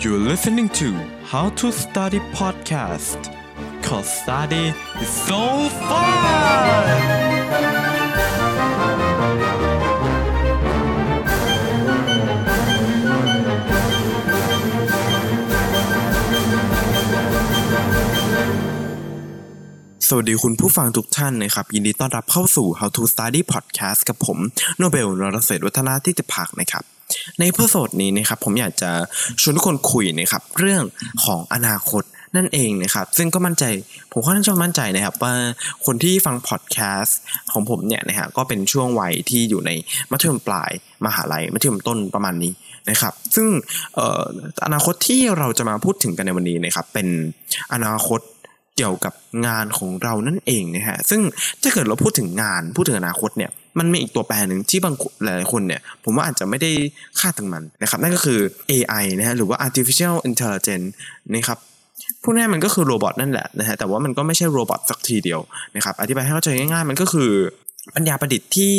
You're listening to How to Study Podcast. Cause study is so fun! สวัสดีคุณผู้ฟังทุกท่านนะครับ ยินดีต้อนรับเข้าสู่ How to Study Podcast กับผมโนเบลนรเศรษวัฒนาที่จะพักนะครับ ในเพื่อโสดนี้นะครับ ผมอยากจะชวนทุกคนคุยนะครับ เรื่องของอนาคตนั่นเองนะครับ ซึ่งก็มั่นใจ ผมค่อนข้างจะมั่นใจนะครับ ว่าคนที่ฟังพอดแคสต์ของผมเนี่ยนะฮะก็เป็นช่วงวัยที่อยู่ในมัธยมปลายมหาลัยมัธยมต้นประมาณนี้นะครับ ซึ่งอออนาคตที่เราจะมาพูดถึงกันในวันนี้นะครับ เป็นอนาคต เกี่ยวกับงานของเรานั่นเองนะฮะซึ่งถ้าเกิดเราพูดถึงงานพูดถึงอนาคตเนี่ยมันมีอีกตัวแปรหนึ่งที่บางหลายคนเนี่ย ผมว่าอาจจะไม่ได้คาดถึงมันนะครับนั่นก็คือ AI นะฮะหรือว่า artificial intelligence นะครับพูดง่ายๆมันก็คือ robot นั่นแหละนะฮะแต่ว่ามันก็ไม่ใช่ robot สักทีเดียวนะครับอธิบายให้เข้าใจง่ายๆ มันก็คือปัญญาประดิษฐ์ที่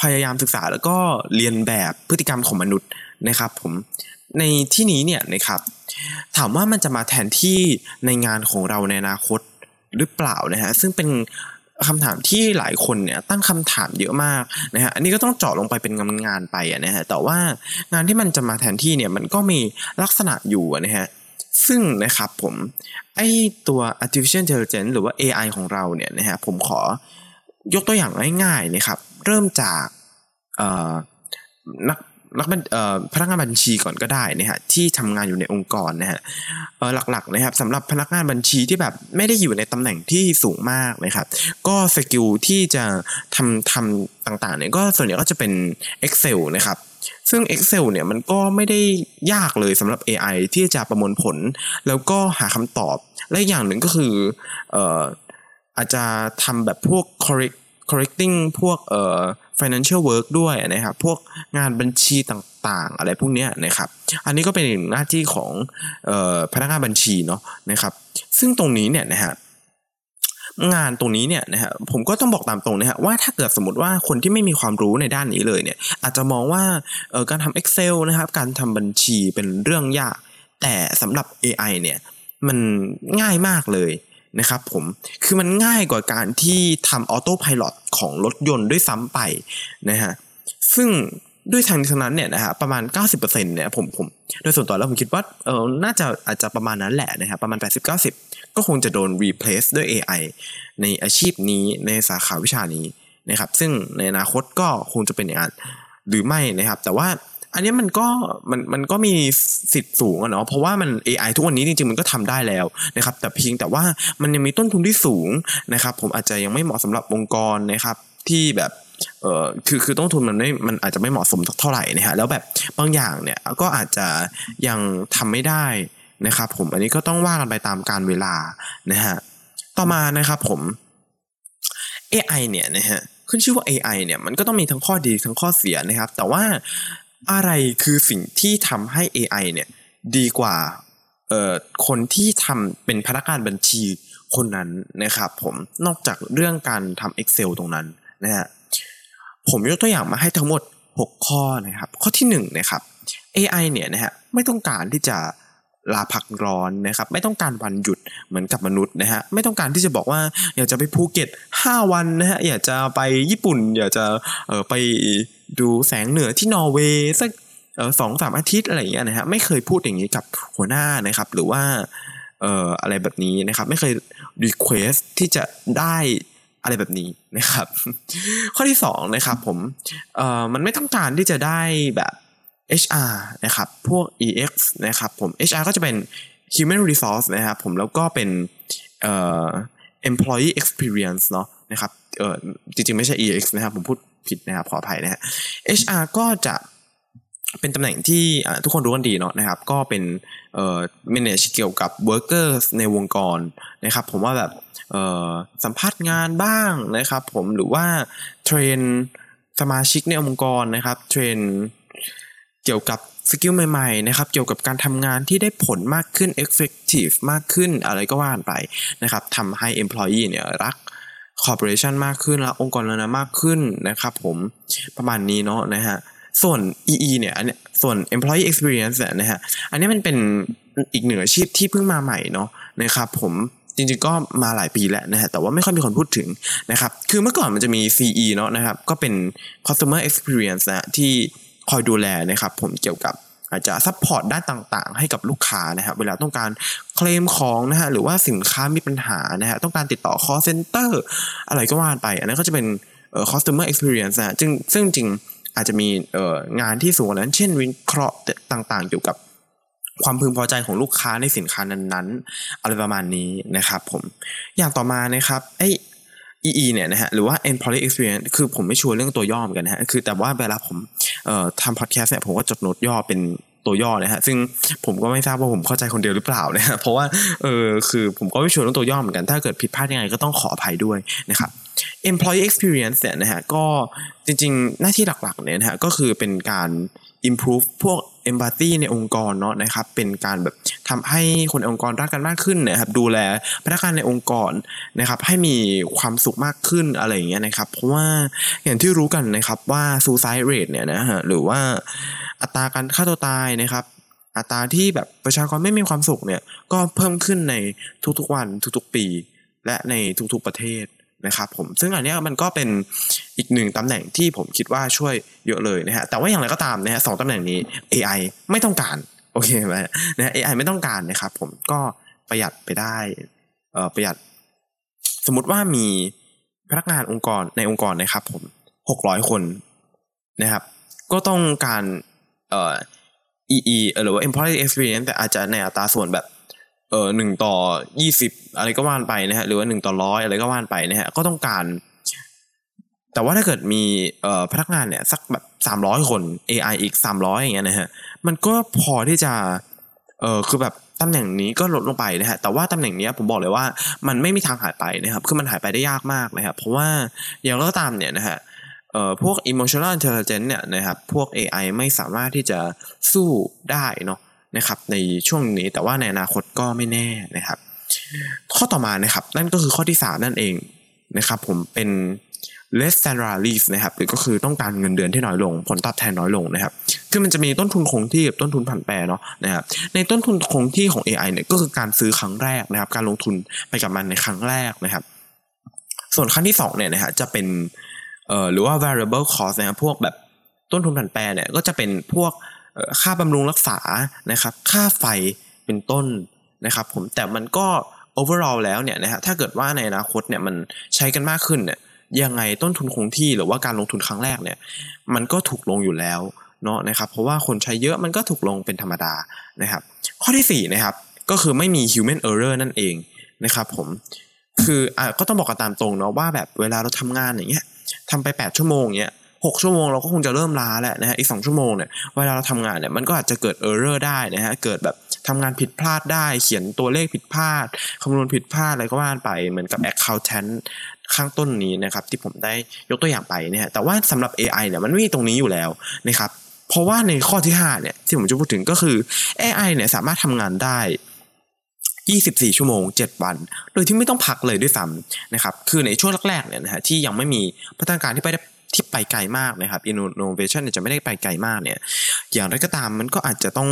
พยายามศึกษาแล้วก็เลียนแบบพฤติกรรมของมนุษย์นะครับผม ในที่นี้เนี่ยนะครับถามว่ามันจะมาแทนที่ในงานของเราในอนาคตหรือเปล่านะฮะซึ่งเป็นคำถามที่หลายคนเนี่ยตั้งคำถามเยอะมากนะฮะอันนี้ก็ต้องเจาะลงไปเป็นงานงานๆไปอะนะฮะแต่ว่างานที่มันจะมาแทนที่เนี่ยมันก็มีลักษณะอยู่นะฮะซึ่งนะครับผมไอตัว artificial intelligence หรือว่า AI ของเราเนี่ยนะฮะผมขอยกตัวอย่างง่ายๆนะครับ เริ่มจากเอ่อนัก นักบัญเอ่อพนักงานบัญชีก่อนก็ได้นะฮะที่ทำงานอยู่ในองค์กรนะฮะหลักๆนะครับสำหรับพนักงานบัญชีที่แบบไม่ได้อยู่ในตำแหน่งที่สูงมากนะครับ ก็สกิลที่จะทำทำต่างๆเนี่ยก็ส่วนใหญ่ก็จะเป็น Excel นะครับซึ่ง Excel เนี่ยมันก็ไม่ได้ยากเลยสำหรับ AI ที่จะประมวลผล แล้วก็หาคำตอบ และอย่างหนึ่งก็คืออออาจจะทำแบบพวก correct correcting พวกเอ่อ financial work ด้วยนะครับ พวกงานบัญชีต่างๆ อะไรพวกนี้นะครับ อันนี้ก็เป็นหน้าที่ของเอ่อพนักงานบัญชีเนาะนะครับ ซึ่งตรงนี้เนี่ยนะฮะงานตรงนี้เนี่ยนะฮะผมก็ต้องบอกตามตรงนะฮะว่าถ้าเกิดสมมติว่าคนที่ไม่มีความรู้ในด้านนี้เลยเนี่ย อาจจะมองว่าเอ่อการทำ Excel นะครับ การทำบัญชีเป็นเรื่องยาก แต่สำหรับ AI เนี่ยมันง่ายมากเลย นะครับผมคือมันง่ายกว่าการที่ทำออโต้พายロของรถยนต์ด้วยซ้ำไปนะฮะซึ่งด้วยทางนี้ทางนั้นเนี่ยนะฮะประมาณ 90%เนี่ยผมผมโดยส่วนตัวแล้วผมคิดว่าเออน่าจะอาจจะประมาณนั้นแหละนะครับประมาณ 80-90 ก็คงจะโดน replace ด้วย AI ในอาชีพนี้ในสาขาวิชานี้นะครับซึ่งในอนาคตก็คงจะเป็นอย่างนั้นหรือไม่นะครับ แต่ว่า อันนี้มันก็มันมันก็มีสิทธิ์สูงอะเนาะเพราะว่ามัน AI ทุกวันนี้จริงๆมันก็ทำได้แล้วนะครับ แต่เพียงแต่ว่ามันยังมีต้นทุนที่สูงนะครับ ผมอาจจะยังไม่เหมาะสำหรับองค์กรนะครับ ที่แบบเอ่อคือคือต้นทุนมันไม่มันอาจจะไม่เหมาะสมเท่าไหร่นะฮะแล้วแบบบางอย่างเนี่ยก็อาจจะยังทำไม่ได้นะครับผมอันนี้ก็ต้องว่ากันไปตามการเวลานะฮะต่อมานะครับผม AI เนี่ยนะฮะขึ้นชื่อว่า AI เนี่ยมันก็ต้องมีทั้งข้อดีทั้งข้อเสียนะครับ แต่ว่า อะไรคือสิ่งที่ทำให้ AI เนี่ยดีกว่าเอ่อคนที่ทำเป็นพนักงานบัญชีคนนั้นนะครับผมนอกจากเรื่องการทำ Excel ตรงนั้นนะฮะผมยกตัวอย่างมาให้ทั้งหมด 6 ข้อนะครับ ข้อที่1นะครับ AI เนี่ยนะฮะไม่ต้องการที่จะลาพักร้อนนะครับ ไม่ต้องการวันหยุดเหมือนกับมนุษย์นะฮะไม่ต้องการที่จะบอกว่าอยากจะไปภูเก็ต 5 วันนะฮะอยากจะไปญี่ปุ่น อยากจะเออไป ดูแสงเหนือที่นอร์เวย์สักสองสามอาทิตย์อะไรอย่างเงี้ยนะฮะไม่เคยพูดอย่างนี้กับหัวหน้านะครับ หรือว่าเอ่ออะไรแบบนี้นะครับ ไม่เคย request ที่จะได้อะไรแบบนี้นะครับ ข้อที่สองนะครับผมเอ่อมันไม่ต้องการที่จะได้แบบ HR นะครับ พวก EX นะครับผม HR ก็จะเป็น Human Resource นะครับผมแล้วก็เป็นเอ่อ Employee Experience เนาะนะครับเอ่อจริงๆ ไม่ใช่ EX นะครับ ผมพูด ผิดนะครับขออภัยนะฮะ HR ก็จะเป็นตำแหน่งที่ทุกคนรู้กันดีเนาะนะครับ ก็เป็นเอ่อ manage เกี่ยวกับ workers ในองค์กรนะครับ ผมว่าแบบเอ่อสัมภาษณ์งานบ้างนะครับ ผมหรือว่า train สมาชิกในองค์กรนะครับ train เกี่ยวกับ skill ใหม่ๆนะครับ เกี่ยวกับการทำงานที่ได้ผลมากขึ้น effective มากขึ้นอะไรก็ว่ากันไปนะครับทำให้ employee เนี่ยรัก corporation มากขึ้นรักองค์กรนั้นมากขึ้นนะครับผมประมาณนี้เนาะนะฮะส่วน EE เนี่ยอันเนี้ยส่วน employee experience เนี่ยนะฮะอันนี้มันเป็นอีกหนึ่งอาชีพที่เพิ่งมาใหม่เนาะนะครับผมจริงๆก็มาหลายปีแล้วนะฮะแต่ว่าไม่ค่อยมีคนพูดถึงนะครับคือเมื่อก่อนมันจะมี CE เนาะนะครับก็เป็น customer experience นะที่คอยดูแลนะครับผมเกี่ยวกับ อาจจะ support ด้านต่างๆ ให้กับลูกค้านะครับเวลาต้องการเคลมของนะฮะหรือว่าสินค้ามีปัญหานะฮะต้องการติดต่อ call center อะไรก็ว่าไป อันนั้นก็จะเป็นเอ่อ customer experience นะซึ่งซึ่งจริงอาจจะมีเอ่องานที่สูงกว่านั้น เช่นวิเคราะห์ต่างๆ เกี่ยวกับความพึงพอใจของลูกค้าในสินค้านั้นๆ อะไรประมาณนี้นะครับผมอย่างต่อมานะครับไอ EE เนี่ยนะฮะหรือว่า employee experience คือผมไม่ชัวร์เรื่องตัวย่อมกันนะฮะคือแต่ว่าเวลาผม ทำพอดแคสต์เนี่ยผมก็จดโน้ตย่อเป็นตัวย่อนะฮะซึ่งผมก็ไม่ทราบว่าผมเข้าใจคนเดียวหรือเปล่านะฮะเพราะว่าเออคือผมก็ไม่ชัวร์เรื่องตัวย่อเหมือนกัน ถ้าเกิดผิดพลาดยังไงก็ต้องขออภัยด้วยนะครับ employee experience เนี่ยนะฮะก็จริงๆ หน้าที่หลักๆเนี่ยนะฮะก็คือเป็นการ improve พวก empathy ในองค์กรเนาะนะครับเป็นการแบบทำให้คนในองค์กรรักกันมากขึ้นนะครับดูแลพนักงานในองค์กรนะครับให้มีความสุขมากขึ้นอะไรอย่างเงี้ยนะครับเพราะว่าอย่างที่รู้กันนะครับว่า suicide rate เนี่ยนะฮะหรือว่าอัตราการฆ่าตัวตายนะครับอัตราที่แบบประชากรไม่มีความสุขเนี่ยก็เพิ่มขึ้นในทุกๆวันทุกๆปี และในทุกๆประเทศ นะครับผมซึ่งอันนี้มันก็เป็นอีกหนึ่งตำแหน่งที่ผมคิดว่าช่วยเยอะเลยนะฮะแต่ว่าอย่างไรก็ตามนะฮะสองตำแหน่งนี้ AI ไม่ต้องการโอเคไหมนะฮะ AI ไม่ต้องการนะครับผมก็ประหยัดไปได้เอ่อประหยัด สมมติว่ามีพนักงานองค์กรในองค์กรนะครับ ผมหกร้อยคนนะครับ ก็ต้องการเอ่อ EE หรือว่า employee experience แต่อาจจะในอัตราส่วนแบบ เออหนึ่งต่อยี่สิบอะไรก็ว่านไปนะฮะหรือว่าหนึ่งต่อร้อยอะไรก็ว่านไปนะฮะก็ต้องการ แต่ว่าถ้าเกิดมีเอ่อพนักงานเนี่ย สักแบบสามร้อยคน AI อีกสามร้อยอย่างเงี้ยนะฮะมันก็พอที่จะเออคือแบบตำแหน่งนี้ก็ลดลงไปนะฮะแต่ว่าตำแหน่งนี้ผมบอกเลยว่า มันไม่มีทางหายไปนะครับคือมันหายไปได้ยากมากนะครับเพราะว่าอย่างไรก็ตามเนี่ยนะฮะเอ่อพวก emotional intelligence เนี่ยนะครับพวก AI ไม่สามารถที่จะสู้ได้เนาะ นะครับในช่วงนี้แต่ว่าในอนาคตก็ไม่แน่นะครับ ข้อต่อมานะครับนั่นก็คือข้อที่ 3 นั่นเองนะครับผมเป็น less salaries นะครับหรือก็คือต้องการเงินเดือนที่น้อยลง ผลตอบแทนน้อยลงนะครับ คือมันจะมีต้นทุนคงที่กับต้นทุนผันแปรเนาะนะครับในต้นทุนคงที่ของ AI เนี่ยก็คือการซื้อครั้งแรกนะครับ การลงทุนไปกับมันในครั้งแรกนะครับ ส่วนครั้งที่2เนี่ยนะฮะจะเป็นเอ่อหรือว่า variable cost นะครับพวกแบบต้นทุนผันแปรเนี่ยก็จะเป็นพวก ค่าบำรุงรักษานะครับ ค่าไฟเป็นต้นนะครับ ผมแต่มันก็ overall แล้วเนี่ยนะฮะถ้าเกิดว่าในอนาคตเนี่ยมันใช้กันมากขึ้นเนี่ยยังไงต้นทุนคงที่หรือว่าการลงทุนครั้งแรกเนี่ย มันก็ถูกลงอยู่แล้วเนาะนะครับเพราะว่าคนใช้เยอะมันก็ถูกลงเป็นธรรมดานะครับ ข้อที่4นะครับก็คือไม่มี human error นั่นเองนะครับผมคืออะก็ต้องบอกกันตามตรงเนาะว่าแบบเวลาเราทำงานอย่างเงี้ยทำไป 8 ชั่วโมงเงี้ย หกชั่วโมงเราก็คงจะเริ่มล้าแล้วนะฮะอีกสองชั่วโมงเนี่ยเวลาเราทำงานเนี่ยมันก็อาจจะเกิดเออร์เรอร์ได้นะฮะเกิดแบบทำงานผิดพลาดได้ เขียนตัวเลขผิดพลาดคำนวณผิดพลาดอะไรก็ว่าไปเหมือนกับ accountant ข้างต้นนี้นะครับที่ผมได้ยกตัวอย่างไปเนี่ยแต่ว่าสำหรับ AI เนี่ยมันไม่มีตรงนี้อยู่แล้วนะครับเพราะว่าในข้อที่5เนี่ยที่ผมจะพูดถึงก็คือ AI เนี่ยสามารถทำงานได้ 24 ชั่วโมง 7 วัน โดยที่ไม่ต้องพักเลยด้วยซ้ำนะครับคือในช่วงแรกๆเนี่ยนะฮะที่ยังไม่มีพัฒนาการที่ไปได้ ที่ไปไกลมากนะครับ innovation เนี่ยจะไม่ได้ไปไกลมากเนี่ย อย่างไรก็ตามมันก็อาจจะต้อง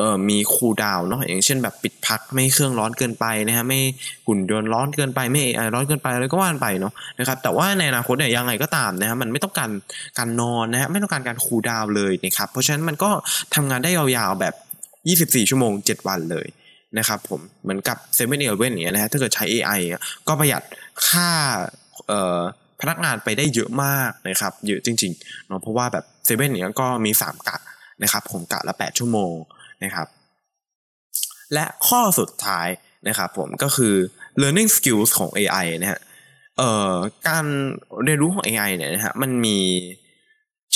เออมีคูลดาวน์เนาะอย่างเช่นแบบปิดพักไม่เครื่องร้อนเกินไปนะฮะไม่หุ่นยนต์ร้อนเกินไปไม่ AI ร้อนเกินไปอะไรก็ว่านไปเนาะนะครับแต่ว่าในอนาคตเนี่ยยังไงก็ตามนะฮะมันไม่ต้องการการนอนนะฮะไม่ต้องการการคูลดาวน์เลยนะครับเพราะฉะนั้นมันก็ทำงานได้ยาวๆแบบ 24 ชั่วโมง 7 วันเลยนะครับผมเหมือนกับ7 e เ e ่ e ออย่างเงี้ยนะฮะถ้าเกิดใช้ AI ก็ประหยัดค่าเอ่อ พนักงานไปได้เยอะมากนะครับเยอะจริงๆเนาะเพราะว่าแบบเซเว่นเนี่ยก็มี 3กะนะครับผมกะละ 8 ชั่วโมงนะครับ และข้อสุดท้ายนะครับผมก็คือ learning skills ของ AI นะฮะเอ่อการเรียนรู้ของ AI เนี่ยนะฮะมันมี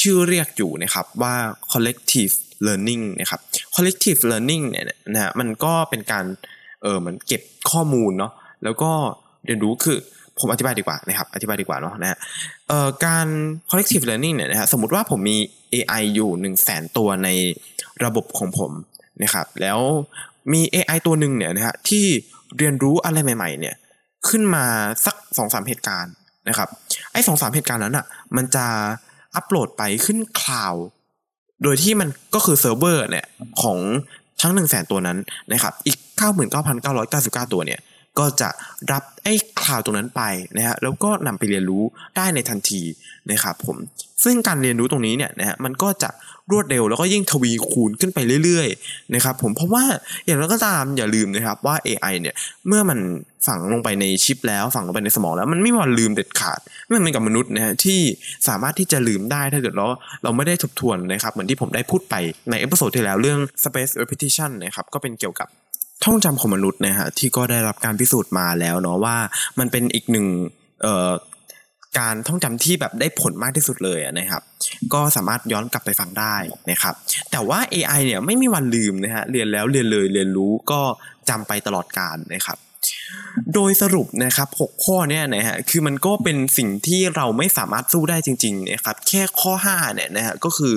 ชื่อเรียกอยู่นะครับว่า collective learning นะครับ collective learning เนี่ยนะฮะมันก็เป็นการเออเหมือนเก็บข้อมูลเนาะแล้วก็เรียนรู้คือ ผมอธิบายดีกว่านะครับ อธิบายดีกว่าเนาะนะฮะการ collective learning เนี่ยนะฮะสมมติว่าผมมี AI อยู่1 0 0 0 0แสนตัวในระบบของผมนะครับ แล้วมี AI ตัวหนึ่งเนี่ยนะฮะที่เรียนรู้อะไรใหม่ ๆ เนี่ยขึ้นมาสักสองสามเหตุการณ์นะครับ ไอ้สองสามเหตุการณ์นั้นอะมันจะอัปโหลดไปขึ้น cloud โดยที่มันก็คือเซิร์ฟเวอร์เนี่ยของทั้ง1 0 0 0 0แสนตัวนั้นนะครับ อีก99,999ตัวเนี่ย ก็จะรับไอ้ cloud ตรงนั้นไปนะฮะแล้วก็นำไปเรียนรู้ได้ในทันทีนะครับผมซึ่งการเรียนรู้ตรงนี้เนี่ยนะฮะมันก็จะรวดเร็วแล้วก็ยิ่งทวีคูณขึ้นไปเรื่อยๆนะครับผมเพราะว่าอย่างไรก็ตามอย่าลืมนะครับว่า AI เนี่ยเมื่อมันฝังลงไปในชิปแล้วฝังลงไปในสมองแล้วมันไม่มีวันลืมเด็ดขาดไม่เหมือนกับมนุษย์นะฮะที่สามารถที่จะลืมได้ถ้าเกิดเราเราไม่ได้ทบทวนนะครับเหมือนที่ผมได้พูดไปในเอพิโซดที่แล้วเรื่อง space repetition นะครับก็เป็นเกี่ยวกับ ท่องจำของมนุษย์นะฮะที่ก็ได้รับการพิสูจน์มาแล้วเนาะว่ามันเป็นอีกหนึ่งเอ่อการท่องจำที่แบบได้ผลมากที่สุดเลยนะครับ ก็สามารถย้อนกลับไปฟังได้นะครับ แต่ว่า AI เนี่ยไม่มีวันลืมนะฮะเรียนแล้วเรียนเลยเรียนรู้ก็จำไปตลอดกาลนะครับ โดยสรุปนะครับ 6 ข้อเนี่ยนะฮะคือมันก็เป็นสิ่งที่เราไม่สามารถสู้ได้จริงๆนะครับแค่ข้อ 5 เนี่ยนะฮะก็คือ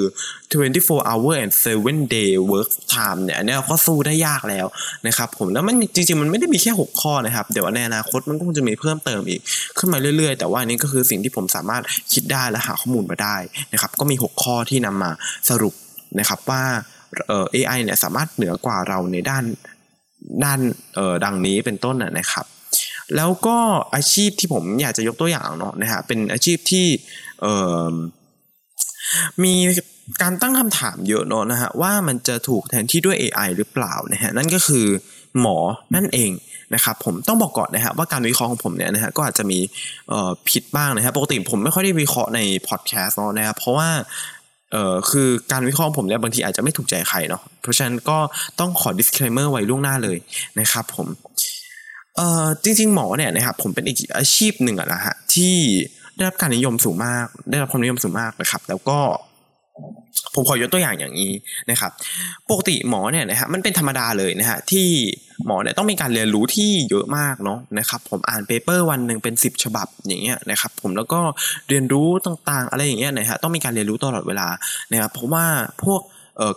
24 hour and 7 day work time เนี่ยเนี่ยก็สู้ได้ยากแล้วนะครับผมแล้วมันจริงๆ มันไม่ได้มีแค่ 6 ข้อนะครับเดี๋ยวในอนาคตมันก็คงจะมีเพิ่มเติมอีก ขึ้นมาเรื่อยๆ แต่ว่านี้ก็คือสิ่งที่ผมสามารถคิดได้และหาข้อมูลมาได้นะครับก็มี 6 ข้อที่นำมาสรุปนะครับว่าเออ AI เนี่ยสามารถเหนือกว่าเราในด้าน ด้านเอ่อดังนี้เป็นต้นนะครับ แล้วก็อาชีพที่ผมอยากจะยกตัวอย่างเนาะนะฮะเป็นอาชีพที่เอ่อมีการตั้งคำถามเยอะเนาะนะฮะว่ามันจะถูกแทนที่ด้วย AI หรือเปล่านะฮะนั่นก็คือหมอนั่นเองนะครับผมต้องบอกก่อนนะฮะว่าการวิเคราะห์ของผมเนี่ยนะฮะก็อาจจะมีผิดบ้างนะครับปกติผมไม่ค่อยได้วิเคราะห์ในพอดแคสต์เนาะนะครับเพราะว่า เอ่อคือการวิเคราะห์ของผมเนี่ยบางทีอาจจะไม่ถูกใจใครเนาะเพราะฉะนั้นก็ต้องขอ disclaimer ไว้ล่วงหน้าเลยนะครับผมเอ่อจริง ๆ หมอเนี่ยนะครับผมเป็นอีกอาชีพหนึ่งอะนะฮะที่ได้รับการนิยมสูงมาก ได้รับความนิยมสูงมากนะครับ แล้วก็ ผมขอยกตัวอย่างอย่างนี้นะครับ ปกติหมอเนี่ยนะฮะมันเป็นธรรมดาเลยนะฮะที่หมอเนี่ยต้องมีการเรียนรู้ที่เยอะมากเนาะนะครับ ผมอ่านเปเปอร์วันหนึ่งเป็น 10 ฉบับอย่างเงี้ยนะครับ ผมแล้วก็เรียนรู้ต่างๆ อะไรอย่างเงี้ยนะฮะต้องมีการเรียนรู้ตลอดเวลานะครับเพราะว่าพวก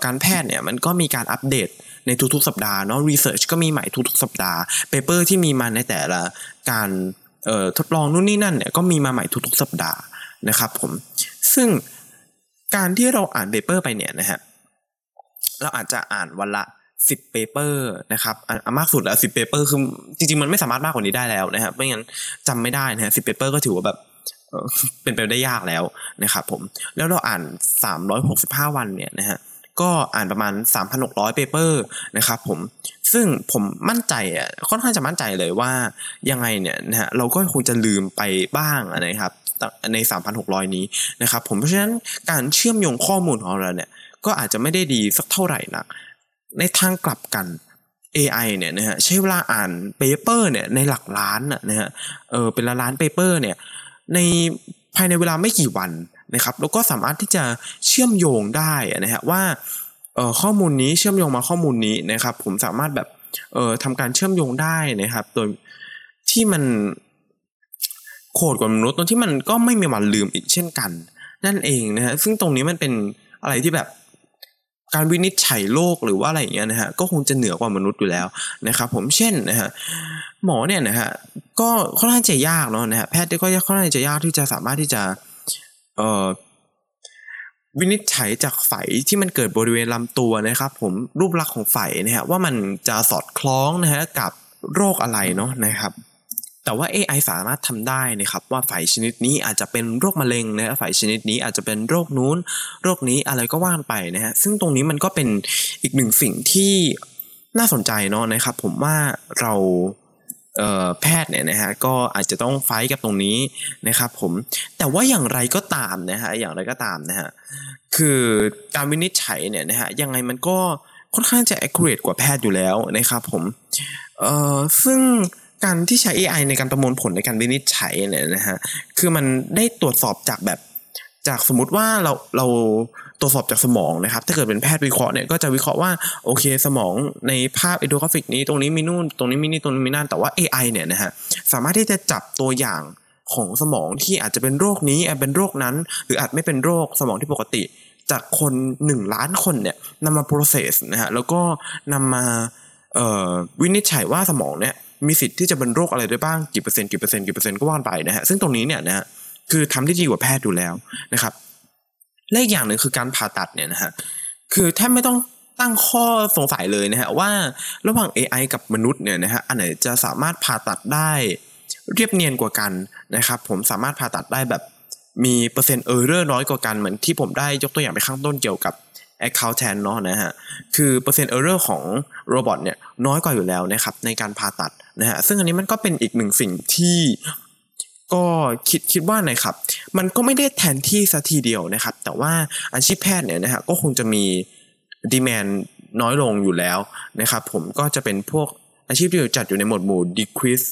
การแพทย์เนี่ยมันก็มีการอัปเดตในทุกๆ สัปดาห์เนาะรีเสิร์ชก็มีใหม่ทุกๆ สัปดาห์paper ที่มีมาในแต่ละการทดลองนู่นนี่นั่นเนี่ยก็มีมาใหม่ทุกๆ สัปดาห์นะครับผมซึ่ง การที่เราอ่าน paper ไปเนี่ยนะฮะเราอาจจะอ่านวันละสิบ paper นะครับอมากสุดแล้วสิบ paper คือจริงๆ มันไม่สามารถมากกว่านี้ได้แล้วนะครับไม่งั้นจำไม่ได้นะฮะสิบ paper ก็ถือว่าแบบเอ่อเป็นไปได้ยากแล้วนะครับผมแล้วเราอ่าน 365 วันเนี่ยนะฮะก็อ่านประมาณ 3,600 paper นะครับผมซึ่งผมมั่นใจอะค่อนข้างจะมั่นใจเลยว่ายังไงเนี่ยนะฮะเราก็คงจะลืมไปบ้างนะครับ ใน 3,600 นี้นะครับผมเพราะฉะนั้นการเชื่อมโยงข้อมูลของเราเนี่ยก็อาจจะไม่ได้ดีสักเท่าไหร่นัก ในทางกลับกัน AI เนี่ยนะฮะใช้เวลาอ่าน paper เนี่ยในหลักล้านน่ะนะฮะเออเป็นละล้าน paper เนี่ยในภายในเวลาไม่กี่วันนะครับแล้วก็สามารถที่จะเชื่อมโยงได้นะฮะว่าเออข้อมูลนี้เชื่อมโยงมาข้อมูลนี้นะครับ ผมสามารถแบบเออทำการเชื่อมโยงได้นะครับ โดยที่มัน โคดกว่ามนุษย์ตรงที่มันก็ไม่มีวันลืมอีกเช่นกัน นั่นเองนะฮะซึ่งตรงนี้มันเป็นอะไรที่แบบการวินิจฉัยโรคหรือว่าอะไรอย่างเงี้ยนะฮะก็คงจะเหนือกว่ามนุษย์อยู่แล้วนะครับผมเช่นนะฮะหมอเนี่ยนะฮะก็ค่อนข้างจะยากเนาะนะฮะแพทย์ก็ค่อนข้างจะยากที่จะสามารถที่จะเอ่อวินิจฉัยจากไฝที่มันเกิดบริเวณลำตัวนะครับ ผมรูปลักษณ์ของไฝนะฮะว่ามันจะสอดคล้องนะฮะกับโรคอะไรเนาะนะครับ แต่ว่า AI สามารถทำได้นะครับว่าไฝชนิดนี้อาจจะเป็นโรคมะเร็งนะฮะไฝชนิดนี้อาจจะเป็นโรคนู้น โรคนี้อะไรก็ว่านไปนะฮะซึ่งตรงนี้มันก็เป็นอีกหนึ่งสิ่งที่น่าสนใจเนาะนะครับ ผมว่าเราเแพทย์เนี่ยนะฮะก็อาจจะต้องไฟกับตรงนี้นะครับผมแต่ว่าอย่างไรก็ตามนะฮะอย่างไรก็ตามนะฮะคือการวินิจฉัยเนี่ยนะฮะยังไงมันก็ค่อนข้างจะ accurate กว่าแพทย์อยู่แล้วนะครับผมเอ่อซึ่ง การที่ใช้ AI ในการประมวลผลในการวินิจฉัยเนี่ยนะฮะคือมันได้ตรวจสอบจากแบบจากสมมติว่าเราเราตรวจสอบจากสมองนะครับ ถ้าเกิดเป็นแพทย์วิเคราะห์เนี่ยก็จะวิเคราะห์ว่าโอเค สมองในภาพเอโดกราฟิกนี้ตรงนี้มีนู่นตรงนี้มีนี่ตรงนี้มีนั่นแต่ว่า AI เนี่ยนะฮะสามารถที่จะจับตัวอย่างของสมองที่อาจจะเป็นโรคนี้อาจเป็นโรคนั้น หรืออาจไม่เป็นโรคสมองที่ปกติ จากคนหนึ่งล้านคนเนี่ยนำมา process นะฮะแล้วก็นำมาวินิจฉัยว่าสมองเนี่ย มีสิทธิ์ที่จะเป็นโรคอะไรได้บ้างกี่เปอร์เซ็นต์กี่เปอร์เซ็นต์กี่เปอร์เซ็นต์ก็ว่ากันไปนะฮะซึ่งตรงนี้เนี่ยนะฮะคือทำได้ดีกว่าแพทย์อยู่แล้วนะครับและอีกอย่างหนึ่งคือการผ่าตัดเนี่ยนะฮะคือแทบไม่ต้องตั้งข้อสงสัยเลยนะฮะว่าระหว่าง AI กับมนุษย์เนี่ยนะฮะอันไหนจะสามารถผ่าตัดได้เรียบเนียนกว่ากันนะครับผมสามารถผ่าตัดได้แบบมีเปอร์เซ็นต์ error น้อยกว่ากันเหมือนที่ผมได้ยกตัวอย่างไปข้างต้นเกี่ยวกับ Account แทนเนาะนะฮะคือเปอร์เซ็นต์ error ของ robot เนี่ยน้อยกว่าอยู่แล้วนะครับในการผ่าตัด นะฮะซึ่งอันนี้มันก็เป็นอีกหนึ่งสิ่งที่ก็คิดคิดว่านะครับ มันก็ไม่ได้แทนที่ซะทีเดียวนะครับ แต่ว่าอาชีพแพทย์เนี่ยนะฮะก็คงจะมีดีแมนน้อยลงอยู่แล้วนะครับ ผมก็จะเป็นพวกอาชีพที่จัดอยู่ในหมวดหมู่ decrease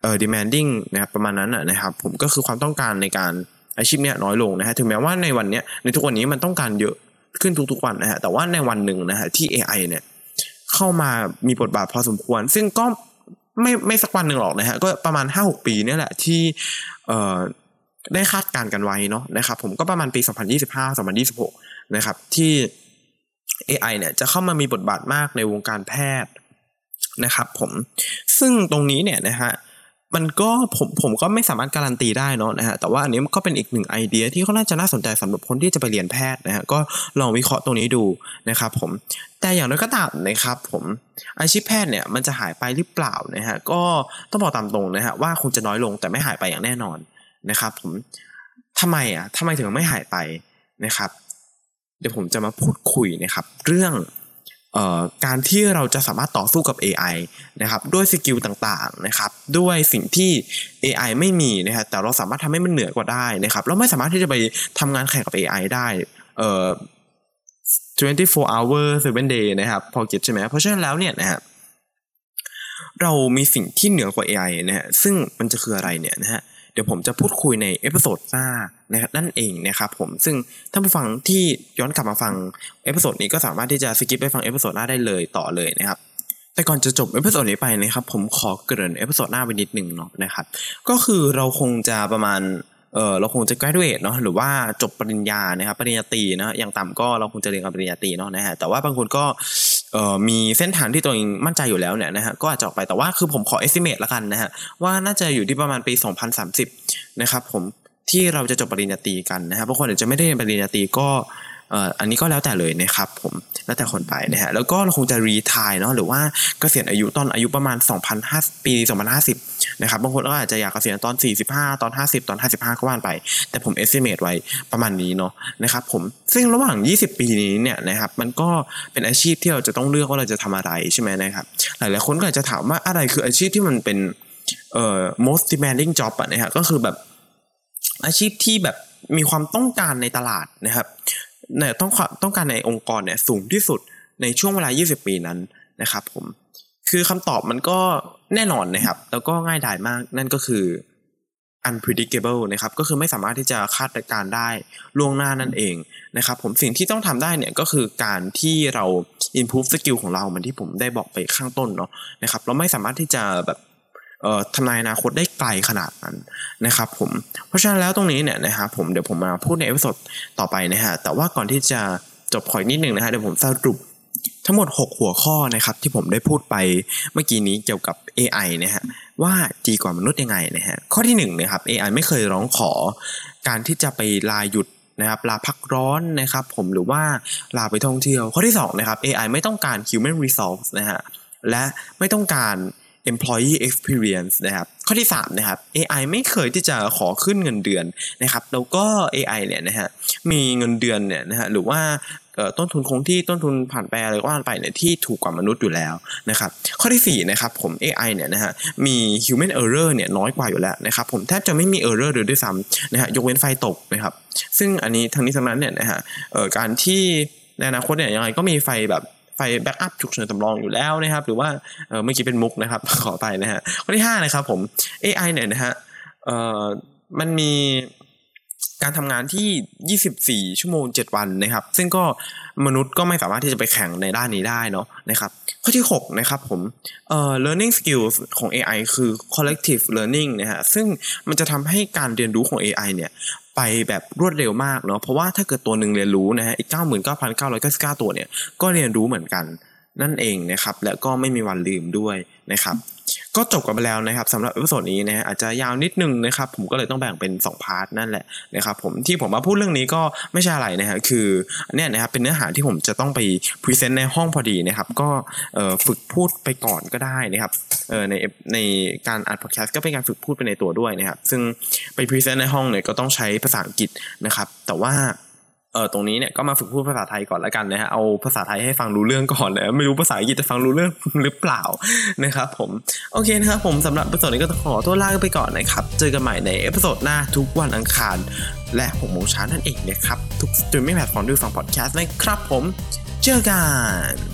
เอ่อ demanding นะครับประมาณนั้นนะครับ ผมก็คือความต้องการในการอาชีพเนี้ยน้อยลงนะฮะถึงแม้ว่าในวันเนี้ยในทุกวันนี้มันต้องการเยอะขึ้นทุกๆวันนะฮะแต่ว่าในวันหนึ่งนะฮะที่ AI เนี่ยเข้ามามีบทบาทพอสมควร ซึ่งก็ ไม่ไม่สักวันหนึ่งหรอกนะฮะก็ประมาณห้าหกปีนี่แหละที่เอ่อได้คาดการณ์กันไว้เนาะนะครับผมก็ประมาณปี 2025-2026 นะครับ ที่ AI เนี่ยจะเข้ามามีบทบาทมากในวงการแพทย์นะครับผมซึ่งตรงนี้เนี่ยนะฮะ มันก็ผมผมก็ไม่สามารถการันตีได้เนาะนะฮะแต่ว่าอันนี้ก็เป็นอีกหนึ่งไอเดียที่ก็น่าจะน่าสนใจสำหรับคนที่จะไปเรียนแพทย์นะฮะก็ลองวิเคราะห์ตรงนี้ดูนะครับผมแต่อย่างน้อยก็ตามนะครับผมอาชีพแพทย์เนี่ยมันจะหายไปหรือเปล่านะฮะก็ต้องบอกตามตรงนะฮะว่าคงจะน้อยลงแต่ไม่หายไปอย่างแน่นอนนะครับผมทำไมอะทำไมถึงไม่หายไปนะครับ เดี๋ยวผมจะมาพูดคุยนะครับ เรื่อง การที่เราจะสามารถต่อสู้กับ AI นะครับด้วย skill ต่างๆนะครับด้วยสิ่งที่ AI ไม่มีนะครับแต่เราสามารถทำให้มันเหนือกว่าได้นะครับเราไม่สามารถที่จะไปทำงานแข่งกับ AI ได้เอ่อ24 hour 7 day นะครับพอ get ใช่ไหมเพราะฉะนั้นแล้วเนี่ยนะฮะเรามีสิ่งที่เหนือกว่า AI นะฮะซึ่งมันจะคืออะไรเนี่ยนะฮะ เดี๋ยวผมจะพูดคุยใน episode หน้านะครับนั่นเองนะครับผมซึ่งท่านผู้ฟังที่ย้อนกลับมาฟัง episode นี้ก็สามารถที่จะ skip ไปฟัง episode หน้าได้เลยต่อเลยนะครับแต่ก่อนจะจบ episode นี้ไปนะครับผมขอเกริ่น episode หน้าไปนิดหนึ่งเนาะนะครับก็คือเราคงจะประมาณเออเราคงจะ graduate เนาะหรือว่าจบปริญญานะครับปริญญาตรีนะอย่างต่ำก็เราคงจะเรียนกับปริญญาตรีเนาะนะฮะแต่ว่าบางคนก็ มีเส้นทางที่ตัวเองมั่นใจอยู่แล้วเนี่ยนะฮะก็อาจจะออกไปแต่ว่าคือผมขอ estimate ละกันนะฮะว่าน่าจะอยู่ที่ประมาณปี 2030 นะครับผมที่เราจะจบปริญญาตรีกันนะครับบางคนอาจจะไม่ได้เรียนปริญญาตรีก็ อันนี้ก็แล้วแต่เลยนะครับผมแล้วแต่คนไปนะฮะแล้วก็เราคงจะรีทายเนาะหรือว่าเกษียณอายุตอนอายุประมาณ 2050ปี 2050นะครับบางคนก็อาจจะอยากเกษียณตอน 45 ตอน 50 ตอน 55 ก็ว่านไป แต่ผม estimate ไว้ประมาณนี้เนาะนะครับผมซึ่งระหว่าง 20 ปีนี้เนี่ยนะครับมันก็เป็นอาชีพที่เราจะต้องเลือกว่าเราจะทำอะไรใช่ไหมนะครับหลายๆคนก็อาจจะถามว่าอะไรคืออาชีพที่มันเป็นเอ่อ most demanding job อะนะฮะก็คือแบบอาชีพที่แบบมีความต้องการในตลาดนะครับ เนี่ยต้องต้องการในองค์กรเนี่ยสูงที่สุดในช่วงเวลา 20 ปีนั้นนะครับผมคือคำตอบมันก็แน่นอนนะครับ แล้วก็ง่ายดายมากนั่นก็คือ unpredictable นะครับก็คือไม่สามารถที่จะคาดการได้ล่วงหน้านั่นเองนะครับผมสิ่งที่ต้องทำได้เนี่ยก็คือการที่เรา improve skill ของเราเหมือนที่ผมได้บอกไปข้างต้นเนาะนะครับเราไม่สามารถที่จะแบบ ทำนายอนาคตได้ไกลขนาดนั้นนะครับผมเพราะฉะนั้นแล้วตรงนี้เนี่ยนะครับผมเดี๋ยวผมมาพูดใน episode ต่อไปนะฮะแต่ว่าก่อนที่จะจบขออีกนิดนึงนะฮะเดี๋ยวผมสรุปทั้งหมด 6 หัวข้อนะครับที่ผมได้พูดไปเมื่อกี้นี้เกี่ยวกับ AI นะฮะว่าดีกว่ามนุษย์ยังไงนะฮะข้อที่1นะครับ AI ไม่เคยร้องขอ การที่จะไปลาหยุดนะครับลาพักร้อนนะครับผมหรือว่าลาไปท่องเที่ยว ข้อที่2นะครับ AI ไม่ต้องการ human resource นะฮะและไม่ต้องการ employee experience นะครับ ข้อที่3นะครับ AI ไม่เคยที่จะขอขึ้นเงินเดือนนะครับ แล้วก็ AI เนี่ยนะฮะ มีเงินเดือนเนี่ยนะฮะ หรือว่าต้นทุนคงที่ต้นทุนผ่านไปอะไรก็ว่าไปเนี่ยที่ถูกกว่ามนุษย์อยู่แล้วนะครับข้อที่4นะครับผม AI เนี่ยนะฮะมี human error เนี่ยน้อยกว่าอยู่แล้วนะครับผมแทบจะไม่มี error เลยด้วยซ้ำนะฮะยกเว้นไฟตกนะครับซึ่งอันนี้ทั้งนี้ทั้งนั้นเนี่ยนะฮะการที่ในอนาคตเนี่ยยังไงก็มีไฟแบบ ไฟแบ็กอัพฉุกเฉินสำรองอยู่แล้วนะครับ หรือว่าเมื่อกี้เป็นมุกนะครับ ขอไปนะฮะข้อที่5นะครับผม AI เนี่ยนะฮะเออมันมีการทำงานที่ 24 ชั่วโมง 7 วันนะครับ ซึ่งก็มนุษย์ก็ไม่สามารถที่จะไปแข่งในด้านนี้ได้เนาะนะครับ ข้อที่ 6 นะครับผมเอ่อ learning skills ของ AI คือ collective learning นะฮะซึ่งมันจะทำให้การเรียนรู้ของ AI เนี่ย ไปแบบรวดเร็วมากเนาะเพราะว่าถ้าเกิดตัวหนึ่งเรียนรู้นะฮะอีก 99,999 ตัวเนี่ยก็เรียนรู้เหมือนกันนั่นเองนะครับและก็ไม่มีวันลืมด้วยนะครับ ก็จบกันไปแล้วนะครับสำหรับ episode นี้นะฮะอาจจะยาวนิดนึงนะครับผมก็เลยต้องแบ่งเป็น 2 part นั่นแหละนะครับผมที่ผมมาพูดเรื่องนี้ก็ไม่ใช่อะไรนะฮะคือเนี่ยนะครับเป็นเนื้อหาที่ผมจะต้องไป present ในห้องพอดีนะครับก็ฝึกพูดไปก่อนก็ได้นะครับในในการอัดพอดแคสต์ก็เป็นการฝึกพูดไปในตัวด้วยนะครับซึ่งไป present ในห้องเนี่ยก็ต้องใช้ภาษาอังกฤษนะครับแต่ว่า เออตรงนี้เนี่ยก็มาฝึกพูดภาษาไทยก่อนแล้วกันนะฮะเอาภาษาไทยให้ฟังรู้เรื่องก่อนนะไม่รู้ภาษาอังกฤษจะฟังรู้เรื่องหรือเปล่านะครับผมโอเคนะครับผมสำหรับ episode นี้ก็ต้องขอตัวลาไปก่อนนะครับเจอกันใหม่ใน episode หน้าทุกวันอังคาร และ6โมงเช้านั่นเองนะครับทุก streaming platform ด้วยฟังพอดแคสต์นะครับผมเจอกัน